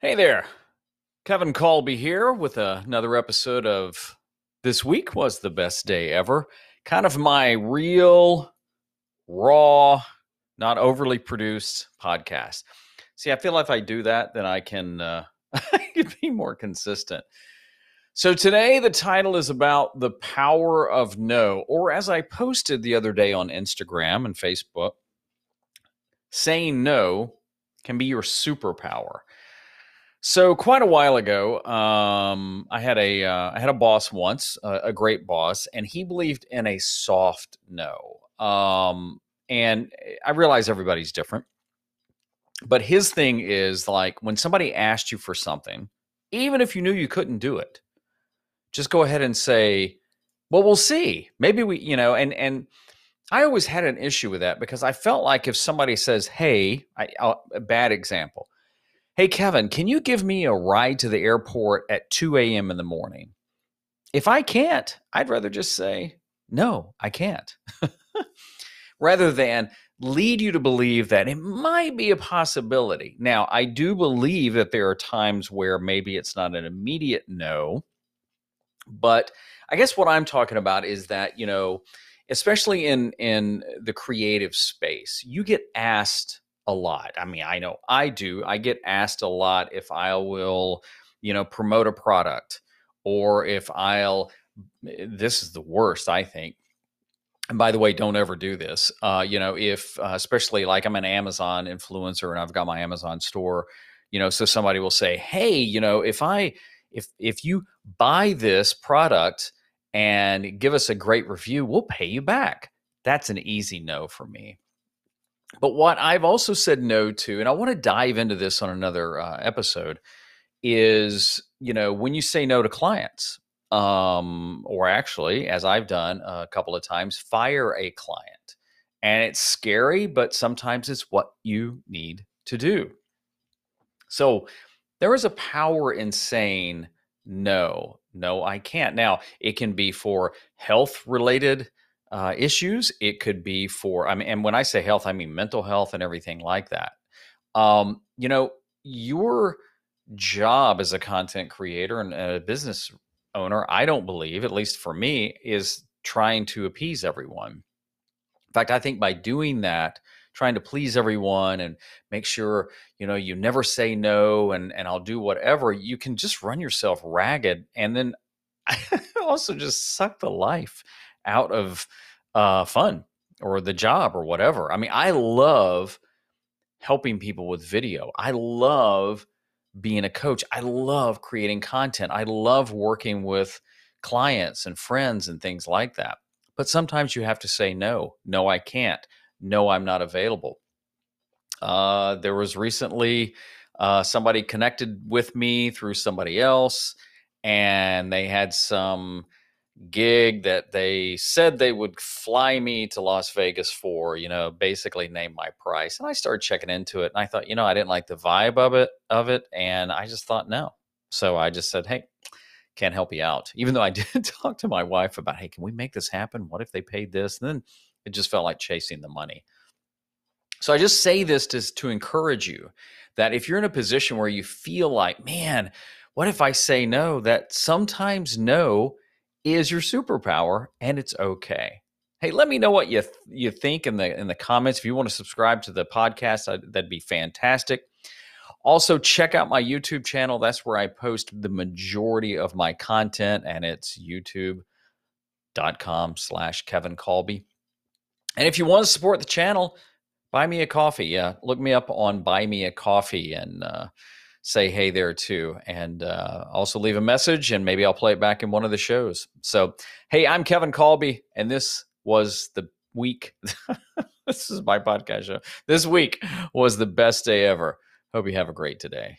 Hey there, Kevin Colby here with another episode of This Week Was the Best Day Ever. Kind of my real, raw, not overly produced podcast. See, I feel like if I do that, then I can, uh, I can be more consistent. So today, the title is about the power of no, or as I posted the other day on Instagram and Facebook, saying no can be your superpower. So quite a while ago, um, I had a uh, I had a boss once, uh, a great boss, and he believed in a soft no. Um, and I realize everybody's different, but his thing is like when somebody asked you for something, even if you knew you couldn't do it, just go ahead and say, "Well, we'll see. Maybe we, you know." And and I always had an issue with that because I felt like if somebody says, "Hey," I, a bad example Hey, Kevin, can you give me a ride to the airport at 2 a.m. in the morning? If I can't, I'd rather just say, no, I can't. rather than lead you to believe that it might be a possibility. Now, I do believe that there are times where maybe it's not an immediate no, but I guess what I'm talking about is that, you know, especially in in the creative space, you get asked a lot. I mean, I know I do. I get asked a lot if I will, you know, promote a product or if I'll, eh, this is the worst, I think. And by the way, don't ever do this. Uh, you know, if uh, especially like I'm an Amazon influencer and I've got my Amazon store, you know, so somebody will say, "Hey, you know, if I if if you buy this product and give us a great review, we'll pay you back." That's an easy no for me. But what I've also said no to, and I want to dive into this on another uh, episode, is you know when you say no to clients, um, or actually, as I've done a couple of times, fire a client, and it's scary, but sometimes it's what you need to do. So there is a power in saying no, no, I can't. Now it can be for health related uh, issues. It could be for, I mean, and when I say health, I mean mental health and everything like that. Um, you know, your job as a content creator and a business owner, I don't believe, at least for me, is trying to appease everyone. In fact, I think by doing that, trying to please everyone and make sure you know you never say no and and I'll do whatever you can just run yourself ragged and then also just suck the life out of uh, fun or the job or whatever. I mean, I love helping people with video. I love being a coach. I love creating content. I love working with clients and friends and things like that. But sometimes you have to say no. No, I can't. No, I'm not available. Uh, there was recently uh, somebody connected with me through somebody else, and they had some gig that they said they would fly me to Las Vegas for, you know, basically name my price. And I started checking into it and I thought, you know, I didn't like the vibe of it of it and I just thought no. So I just said, "Hey, can't help you out." Even though I did talk to my wife about, "Hey, can we make this happen? What if they paid this?" And then it just felt like chasing the money. So I just say this to to encourage you that if you're in a position where you feel like, "Man, what if I say no?" that sometimes no is your superpower and it's okay. Hey, let me know what you th- you think in the in the comments. If you want to subscribe to the podcast, I'd, that'd be fantastic. Also, check out my YouTube channel. That's where I post the majority of my content, and it's youtube.com slash Kevin Colby. And if you want to support the channel, buy me a coffee. Yeah, look me up on Buy Me a Coffee and uh, say hey there too. And uh, also leave a message and maybe I'll play it back in one of the shows. So, hey, I'm Kevin Colby, and this was the week. this is my podcast show. This week was the best day ever. Hope you have a great today.